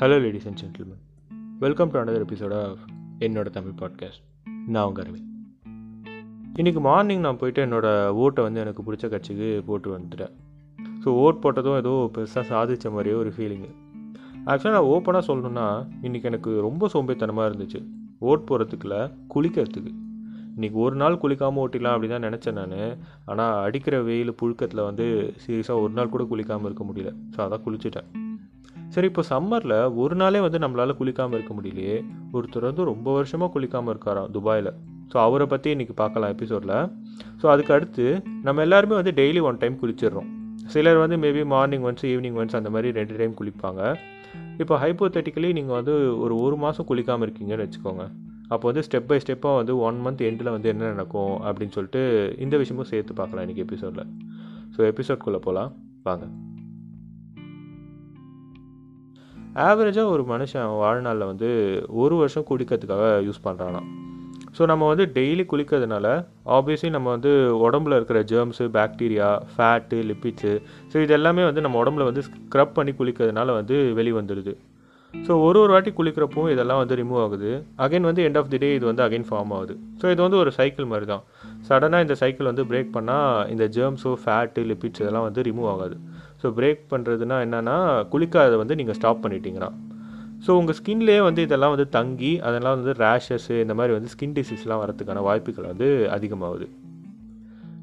Hello ladies and gentlemen welcome to another episode of என்னோட Tamil podcast நான் உங்கள் அரவிந்த் இன்றைக்கி மார்னிங் நான் போயிட்டு என்னோடய ஓட்டை வந்து எனக்கு பிடிச்ச கட்சிக்கு போட்டு வந்துட்டேன். ஸோ ஓட் போட்டதும் ஏதோ பெருசாக சாதித்த மாதிரியே ஒரு ஃபீலிங்கு ஆக்சுவலாக நான் ஓப்பனாக சொல்லணுன்னா இன்றைக்கி எனக்கு ரொம்ப சோம்பேத்தனமாக இருந்துச்சு. ஓட் போகிறதுக்குல குளிக்கிறதுக்கு. இன்றைக்கி ஒரு நாள் குளிக்காமல் ஓட்டிடலாம் அப்படி தான் நினச்சேன் நான். ஆனால் அடிக்கிற வெயில் புழுக்கத்தில் வந்து சீரியஸாக ஒரு நாள் கூட குளிக்காமல் இருக்க முடியல. ஸோ அதான் குளிச்சுட்டேன். சரி இப்போ சம்மரில் ஒரு நாளே வந்து நம்மளால் குளிக்காமல் இருக்க முடியலையே. ஒருத்தர் வந்து ரொம்ப வருஷமாக குளிக்காமல் இருக்காராம் துபாயில். ஸோ அவரை பற்றி இன்றைக்கி பார்க்கலாம் எபிசோடில் ஸோ அதுக்கு அடுத்து நம்ம எல்லாருமே வந்து டெய்லி ஒன் டைம் குளிச்சிடுறோம். சிலர் வந்து maybe morning once evening once அந்த மாதிரி ரெண்டு டைம் குளிப்பாங்க. இப்போ ஹைப்போத்தட்டிக்கலி நீங்கள் வந்து ஒரு ஒரு மாதம் குளிக்காமல் இருக்கீங்கன்னு வச்சுக்கோங்க. அப்போ வந்து ஸ்டெப் பை ஸ்டெப்பாக வந்து ஒன் மந்த் எண்டில் வந்து என்ன நடக்கும் அப்படின்னு சொல்லிட்டு இந்த விஷயமும் சேர்த்து பார்க்கலாம் இன்றைக்கி எபிசோடில் ஸோ எபிசோட்குள்ளே போகலாம் வாங்க. ஆவரேஜாக ஒரு மனுஷன் வாழ்நாளில் வந்து ஒரு வருஷம் குளிக்கிறதுக்காக யூஸ் பண்ணுறானா ஸோ நம்ம வந்து டெய்லி குளிக்கிறதுனால ஆப்வியஸ்லி நம்ம வந்து உடம்புல இருக்கிற germs bacteria fat lipids so இது எல்லாமே வந்து நம்ம உடம்புல வந்து ஸ்க்ரப் பண்ணி குளிக்கிறதுனால வந்து வெளி வந்துடுது ஸோ ஒரு ஒரு வாட்டி குளிக்கிறப்போ இதெல்லாம் வந்து ரிமூவ் ஆகுது. அகைன் வந்து எண்ட் ஆஃப் தி டே இது வந்து அகைன் ஃபார்ம் ஆகுது. ஸோ இது வந்து ஒரு சைக்கிள் மாதிரி தான் சடனாக இந்த சைக்கிள் வந்து பிரேக் பண்ணால் இந்த ஜேர்ம்ஸோ ஃபேட்டு லிப்பிட்ஸ் இதெல்லாம் வந்து ரிமூவ் ஆகாது. ஸோ பிரேக் பண்ணுறதுனா என்னென்னா குளிக்காத வந்து நீங்கள் ஸ்டாப் பண்ணிட்டீங்கன்னா. ஸோ உங்கள் ஸ்கின்லேயே வந்து இதெல்லாம் வந்து தங்கி அதெல்லாம் வந்து ரேஷஸ்ஸு இந்த மாதிரி வந்து ஸ்கின் டிசீஸ்லாம் வரதுக்கான வாய்ப்புகள் வந்து அதிகமாகுது.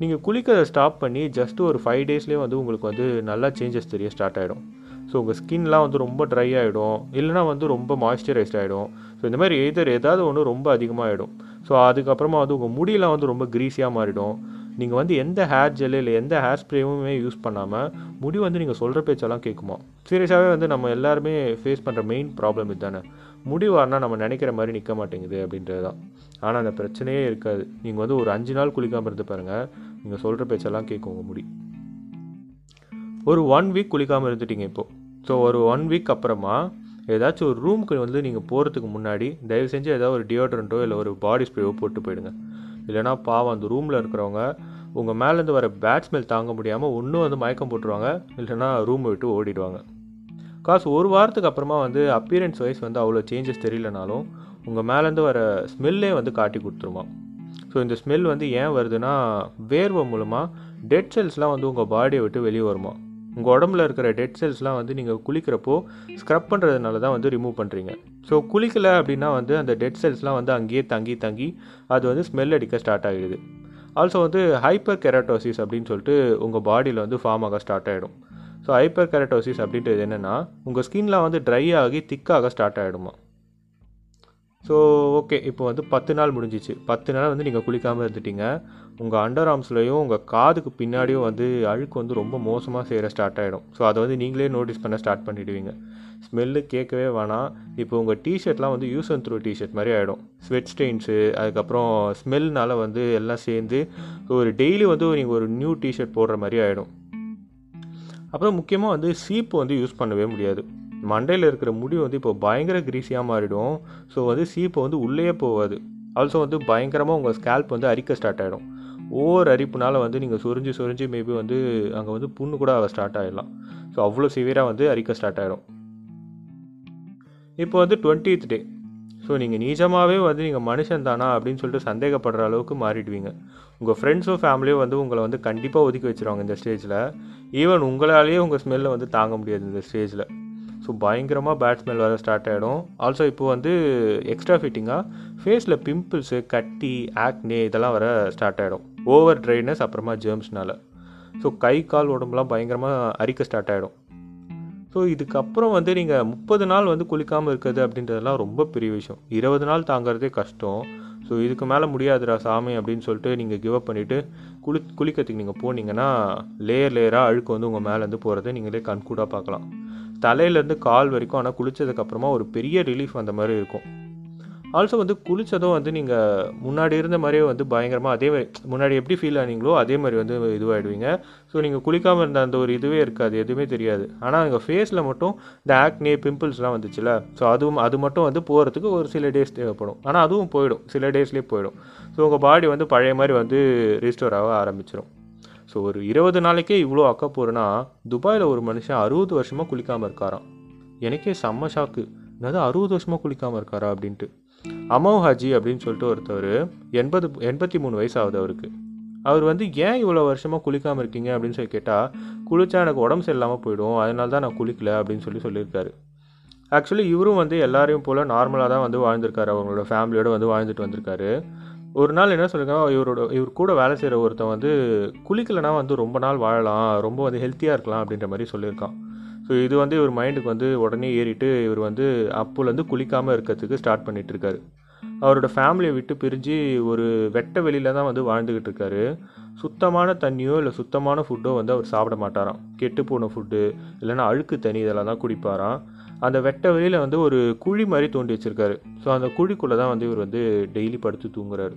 நீங்கள் குளிக்கிறத ஸ்டாப் பண்ணி ஜஸ்ட் ஒரு ஃபைவ் டேஸ்லேயே வந்து உங்களுக்கு வந்து நல்லா சேஞ்சஸ் தெரிய ஸ்டார்ட் ஆகிடும் ஸோ உங்கள் ஸ்கின்லாம் வந்து ரொம்ப ட்ரை ஆகிடும் இல்லைனா வந்து ரொம்ப மாய்ஸ்சரைஸ்ட் ஆகிடும் ஸோ இந்த மாதிரி எதர் ஏதாவது ஒன்று ரொம்ப அதிகமாகிடும் ஸோ அதுக்கப்புறமா வந்து உங்கள் முடியெல்லாம் வந்து ரொம்ப க்ரீஸியாக மாறிடும். நீங்கள் வந்து எந்த ஹேர் ஜெல்லு இல்லை எந்த ஹேர் ஸ்ப்ரேவுமே யூஸ் பண்ணாமல் முடி வந்து நீங்கள் சொல்கிற பேச்செல்லாம் கேட்குமா? சீரியஸாகவே வந்து நம்ம எல்லாருமே ஃபேஸ் பண்ணுற மெயின் ப்ராப்ளம் இதுதானே. முடி வரனா நம்ம நினைக்கிற மாதிரி நிற்க மாட்டேங்குது அப்படின்றது தான் ஆனால் அந்த பிரச்சனையே இருக்காது. நீங்கள் வந்து ஒரு அஞ்சு நாள் குளிக்காமல் இருந்து பாருங்கள் நீங்கள் சொல்கிற பேச்செல்லாம் கேட்கும் உங்கள் முடி. ஒரு ஒன் வீக் குளிக்காமல் இருந்துட்டீங்க இப்போது ஸோ ஒரு ஒன் வீக் அப்புறமா ஏதாச்சும் ஒரு ரூமுக்கு வந்து நீங்கள் போகிறதுக்கு முன்னாடி தயவு செஞ்சு ஏதாவது ஒரு டியோட்ரண்ட்டோ இல்லை ஒரு பாடி ஸ்ப்ரேவோ போட்டு போயிடுங்க. இல்லைனா பாவம் அந்த ரூமில் இருக்கிறவங்க உங்கள் மேலேருந்து வர பேட் ஸ்மெல் தாங்க முடியாமல் ஒன்றும் வந்து மயக்கம் போட்டுருவாங்க. இல்லைனா ரூமை விட்டு ஓடிடுவாங்க. காசு ஒரு வாரத்துக்கு அப்புறமா வந்து அப்பியரன்ஸ் வைஸ் வந்து அவ்வளோ சேஞ்சஸ் தெரியலனாலும் உங்கள் மேலேருந்து வர ஸ்மெல்லே வந்து காட்டி கொடுத்துருமா ஸோ இந்த ஸ்மெல் வந்து ஏன் வருதுன்னா வேர்வை மூலமாக டெட் செல்ஸ்லாம் வந்து உங்கள் பாடியை விட்டு வெளியே வருமா? உங்கள் உடம்புல இருக்கிற டெட் செல்ஸ்லாம் வந்து நீங்கள் குளிக்கிறப்போ ஸ்க்ரப் பண்ணுறதுனால தான் வந்து ரிமூவ் பண்ணுறீங்க ஸோ குளிக்கலை அப்படின்னா வந்து அந்த டெட் செல்ஸ்லாம் வந்து அங்கேயே தங்கி தங்கி அது வந்து ஸ்மெல் அடிக்க ஸ்டார்ட் ஆகிடுது ஆல்சோ வந்து ஹைப்பர் கெரட்டோசிஸ் அப்படின்னு சொல்லிட்டு உங்கள் பாடியில் வந்து ஃபார்ம் ஆக ஸ்டார்ட் ஆகிடும் ஸோ ஹைப்பர் கெரட்டோசிஸ் அப்படின்றது என்னென்னா உங்கள் ஸ்கின்லாம் வந்து ட்ரை ஆகி திக்காக ஸ்டார்ட் ஆகிடுமா ஸோ ஓகே இப்போ வந்து பத்து நாள் முடிஞ்சிச்சு. பத்து நாள் வந்து நீங்கள் குளிக்காமல் இருந்துட்டீங்க. உங்கள் அண்டர் ஆர்ம்ஸ்லையும் உங்கள் காதுக்கு பின்னாடியும் வந்து அழுக்கு வந்து ரொம்ப மோசமாக செய்கிற ஸ்டார்ட் ஆகிடும் ஸோ அதை வந்து நீங்களே நோட்டீஸ் பண்ண ஸ்டார்ட் பண்ணிவிடுவீங்க ஸ்மெல்லு கேட்கவே வேணாம். இப்போ உங்கள் டிஷர்ட்லாம் வந்து யூஸ் அண்ட் த்ரூ டிஷர்ட் மாதிரி ஆகிடும் ஸ்வெட் ஸ்டெயின்ஸு அதுக்கப்புறம் ஸ்மெல்னால் வந்து எல்லாம் சேர்ந்து ஒரு டெய்லி வந்து நீங்கள் ஒரு நியூ டிஷர்ட் போடுற மாதிரி ஆகிடும் அப்புறம் முக்கியமாக வந்து சீப்பு வந்து யூஸ் பண்ணவே முடியாது. மண்டையில் இருக்கிற முடி வந்து இப்போ பயங்கர கிரீஸியாக மாறிடும். ஸோ வந்து சீப்பு வந்து உள்ளேயே போகாது. ஆல்சோ வந்து பயங்கரமாக உங்கள் ஸ்கேல்ப் வந்து அரிக்க ஸ்டார்ட் ஆகிடும் ஓவர் அரிப்புனால வந்து நீங்கள் சொரிஞ்சு சொரிஞ்சு மேபி வந்து அங்கே வந்து புண்ணு கூட ஆக ஸ்டார்ட் ஆகிடலாம் ஸோ அவ்வளோ சிவியராக வந்து அரிக்க ஸ்டார்ட் ஆகிடும் இப்போ வந்து டுவெண்ட்டித் டே ஸோ நீங்கள் நிஜமாகவே வந்து நீங்கள் மனுஷன் தானா அப்படின்னு சொல்லிட்டு சந்தேகப்படுற அளவுக்கு மாறிடுவீங்க. உங்கள் ஃப்ரெண்ட்ஸோ ஃபேமிலியோ வந்து உங்களை வந்து கண்டிப்பாக ஒதுக்கி வச்சுருவாங்க இந்த ஸ்டேஜில் ஈவன் உங்களாலேயே உங்கள் ஸ்மெல்லை வந்து தாங்க முடியாது இந்த ஸ்டேஜில் ஸோ பயங்கரமாக பேட் ஸ்மெல் வர ஸ்டார்ட் ஆகிடும் ஆல்சோ இப்போ வந்து எக்ஸ்ட்ரா ஃபிட்டிங்காக ஃபேஸில் பிம்பிள்ஸு கட்டி ஆக்னே இதெல்லாம் வர ஸ்டார்ட் ஆகிடும் ஓவர் ட்ரைனஸ் அப்புறமா ஜேர்ம்ஸ்னால ஸோ கை கால் உடம்புலாம் பயங்கரமாக அரிக்க ஸ்டார்ட் ஆகிடும் ஸோ இதுக்கப்புறம் வந்து நீங்கள் முப்பது நாள் வந்து குளிக்காமல் இருக்கிறது அப்படின்றதெல்லாம் ரொம்ப பெரிய விஷயம். இருபது நாள் தாங்கிறதே கஷ்டம். ஸோ இதுக்கு மேலே முடியாதுடா சாமி அப்படின்னு சொல்லிட்டு நீங்கள் கிவ் அப் பண்ணிவிட்டு குளி குளிக்கிறதுக்கு நீங்கள் போனீங்கன்னா லேயர் லேயராக அழுக்கு வந்து உங்கள் மேலேருந்து போகிறத நீங்களே கண்கூடாக பார்க்கலாம். தலையிலேருந்து கால் வரைக்கும் ஆனால் குளித்ததுக்கப்புறமா ஒரு பெரிய ரிலீஃப் அந்த மாதிரி இருக்கும். ஆல்சோ வந்து குளித்ததும் வந்து நீங்கள் முன்னாடி இருந்த மாதிரியே வந்து பயங்கரமாக அதே மாதிரி முன்னாடி எப்படி ஃபீல் ஆனீங்களோ அதே மாதிரி வந்து இதுவாகிடுவீங்க ஸோ நீங்கள் குளிக்காமல் இருந்த அந்த ஒரு இதுவே இருக்காது எதுவுமே தெரியாது. ஆனால் எங்கள் ஃபேஸில் மட்டும் இந்த ஆக்னே பிம்பிள்ஸ்லாம் வந்துச்சுல. ஸோ அதுவும் அது மட்டும் வந்து போகிறதுக்கு ஒரு சில டேஸ் தேவைப்படும். ஆனால் அதுவும் போயிடும். சில டேஸ்லேயே போயிடும். ஸோ உங்கள் பாடி வந்து பழைய மாதிரி வந்து ரீஸ்டோர் ஆக ஆரம்பிச்சிடும் ஸோ ஒரு இருபது நாளைக்கே இவ்வளோ அக்கப்போருனா துபாயில் ஒரு மனுஷன் அறுபது வருஷமாக குளிக்காமல் இருக்காராம். எனக்கே செம்ம ஷாக்கு என்னது அறுபது வருஷமாக குளிக்காமல் இருக்காரா அப்படின்ட்டு. அமௌ ஹாஜி அப்படின்னு சொல்லிட்டு ஒருத்தவர் எண்பது எண்பத்தி மூணு வயசு ஆகுது அவருக்கு. அவர் வந்து ஏன் இவ்வளோ வருஷமாக குளிக்காமல் இருக்கீங்க? அப்படின்னு சொல்லி கேட்டால் குளித்தா எனக்கு உடம்பு சரியில்லாமல் போயிடும். அதனால தான் நான் குளிக்கல அப்படின்னு சொல்லி சொல்லியிருக்காரு. ஆக்சுவலி இவரும் வந்து எல்லாரையும் போல் நார்மலாக தான் வந்து வாழ்ந்திருக்காரு. அவங்களோட ஃபேமிலியோடு வந்து வாழ்ந்துட்டு வந்திருக்காரு. ஒரு நாள் என்ன சொல்லியிருக்காங்க இவரோட இவர் கூட வேலை செய்கிற ஒருத்தன் வந்து குளிக்கலைனா வந்து ரொம்ப நாள் வாழலாம். ரொம்ப வந்து ஹெல்த்தியாக இருக்கலாம் அப்படின்ற மாதிரி சொல்லியிருக்கான். ஸோ இது வந்து இவர் மைண்டுக்கு வந்து உடனே ஏறிட்டு இவர் வந்து அப்போலேருந்து குளிக்காமல் இருக்கிறதுக்கு ஸ்டார்ட் பண்ணிட்டு இருக்காரு. அவரோட ஃபேமிலியை விட்டு பிரிஞ்சு ஒரு வெட்ட வெளியில் தான் வந்து வாழ்ந்துக்கிட்டு இருக்காரு. சுத்தமான தண்ணியோ இல்லை சுத்தமான ஃபுட்டோ வந்து அவர் சாப்பிட மாட்டாராம். கெட்டு போன ஃபுட்டு இல்லைன்னா அழுக்கு தண்ணி இதெல்லாம் தான் குடிப்பாராம். அந்த வெட்ட வெளியில் வந்து ஒரு குழி மாதிரி தோண்டி வச்சுருக்காரு. ஸோ அந்த குழிக்குள்ளே தான் வந்து இவர் வந்து டெய்லி படுத்து தூங்குறாரு.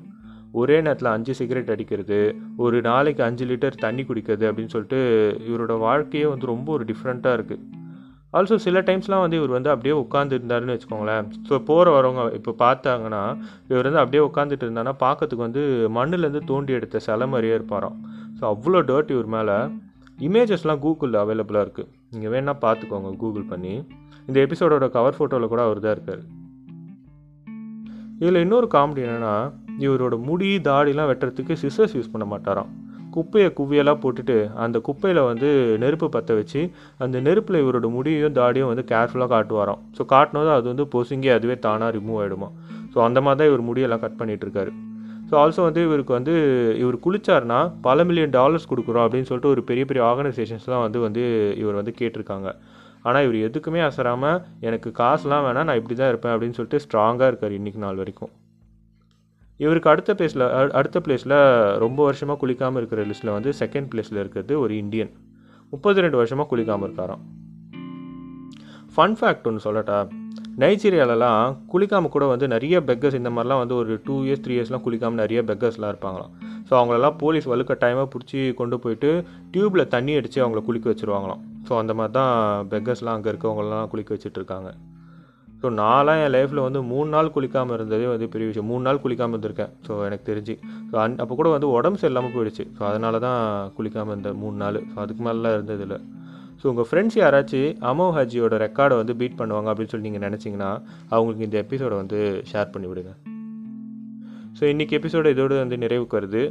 ஒரே நேரத்தில் அஞ்சு சிகரெட் அடிக்கிறது ஒரு நாளைக்கு அஞ்சு லிட்டர் தண்ணி குடிக்கிறது அப்படின்னு சொல்லிட்டு இவரோட வாழ்க்கையே வந்து ரொம்ப ஒரு டிஃப்ரெண்ட்டாக இருக்குது ஆல்சோ சில டைம்ஸ்லாம் வந்து இவர் வந்து அப்படியே உட்காந்துருந்தாருன்னு வச்சுக்கோங்களேன். ஸோ போகிற வரவங்க இப்போ பார்த்தாங்கன்னா இவர் வந்து அப்படியே உட்காந்துட்டு இருந்தானா பார்க்கறதுக்கு வந்து மண்ணுலேருந்து தோண்டி எடுத்த சிலை மாதிரியே இருப்பாராம். ஸோ அவ்வளோ டர்ட் இவர் மேலே. இமேஜஸ்லாம் கூகுளில் அவைலபிளாக இருக்குது நீங்கள் வேணால் பார்த்துக்கோங்க கூகுள் பண்ணி. இந்த எபிசோடோட கவர் ஃபோட்டோவில் கூட அவர் தான் இருக்கார். இதில் இன்னொரு காமெடி என்னென்னா இவரோட முடி தாடிலாம் வெட்டுறதுக்கு சிசர்ஸ் யூஸ் பண்ண மாட்டாராம். குப்பையை குவியெல்லாம் போட்டுட்டு அந்த குப்பையில் வந்து நெருப்பு பற்ற வச்சு அந்த நெருப்பில் இவரோட முடியும் தாடியும் வந்து கேர்ஃபுல்லாக காட்டுவாராம். ஸோ காட்டினதும் அது வந்து பொசுங்கி அதுவே தானாக ரிமூவ் ஆகிடுமா ஸோ அந்த மாதிரி தான் இவர் முடியெல்லாம் கட் பண்ணிகிட்ருக்காரு ஸோ ஆல்சோ வந்து இவருக்கு வந்து இவர் குளிச்சார்னா பல மில்லியன் டாலர்ஸ் கொடுக்குறோம் அப்படின்னு சொல்லிட்டு ஒரு பெரிய பெரிய ஆர்கனைசேஷன்ஸ்லாம் வந்து வந்து இவர் வந்து கேட்டிருக்காங்க. ஆனால் இவர் எதுக்குமே அசராமல் எனக்கு காசுலாம் வேணாம் நான் இப்படி தான் இருப்பேன் அப்படின்னு சொல்லிட்டு ஸ்ட்ராங்காக இருக்கார் இன்றைக்கி நாள் வரைக்கும். இவருக்கு அடுத்த பிளேஸில் அடுத்த பிளேஸில் ரொம்ப வருஷமாக குளிக்காமல் இருக்கிற லிஸ்ட்டில் வந்து செகண்ட் பிளேஸில் இருக்கிறது ஒரு இந்தியன் முப்பத்தி ரெண்டு வருஷமாக குளிக்காமல் இருக்காராம். ஃபன் ஃபேக்ட் ஒன்று சொல்லட்டா நைஜீரியாலலாம் குளிக்காமல் கூட வந்து நிறைய பெக்கர்ஸ் இந்த மாதிரிலாம் வந்து ஒரு டூ இயர்ஸ் த்ரீ இயர்ஸ்லாம் குளிக்காமல் நிறைய பெக்கர்ஸ்லாம் இருப்பாங்களாம். ஸோ அவங்களெல்லாம் போலீஸ் வலுக்க டைமாக பிடிச்சி கொண்டு போயிட்டு டியூப்பில் தண்ணி அடித்து அவங்கள குளிக்க வச்சுருவாங்களாம். ஸோ அந்த மாதிரி தான் பெக்கர்ஸ்லாம் அங்கே இருக்கவங்களெலாம் குளிக்க வச்சுட்டு இருக்காங்க. ஸோ நான்லாம் என் லைஃப்பில் வந்து மூணு நாள் குளிக்காமல் இருந்ததே வந்து பெரிய விஷயம். மூணு நாள் குளிக்காமல் இருந்திருக்கேன். ஸோ எனக்கு தெரிஞ்சு. ஸோ அன் அப்போ கூட வந்து உடம்பு சரியில்லாமல் போயிடுச்சு. ஸோ அதனால தான் குளிக்காமல் இருந்தேன் மூணு நாள். ஸோ அதுக்கு மேலாம் இல்லை. ஸோ உங்கள் ஃப்ரெண்ட்ஸ் யாராச்சும் அமோ ஹஜியோட ரெக்கார்டை வந்து பீட் பண்ணுவாங்க அப்படின்னு சொல்லி நீங்கள் நினச்சிங்கன்னா அவங்களுக்கு இந்த எபிசோடை வந்து ஷேர் பண்ணி விடுங்க. ஸோ இன்றைக்கி எபிசோடு இதோடு வந்து நிறைவுக்கு வருது.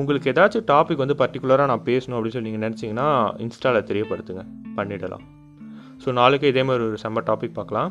உங்களுக்கு ஏதாச்சும் டாபிக் வந்து பர்டிகுலராக நான் பேசணும் அப்படின்னு சொல்லி நீங்கள் நினச்சிங்கன்னா இன்ஸ்டாவில் தெரியப்படுத்துங்க. பண்ணிடலாம். ஸோ நாளைக்கு இதே மாதிரி ஒரு செம்ம டாபிக் பார்க்கலாம்.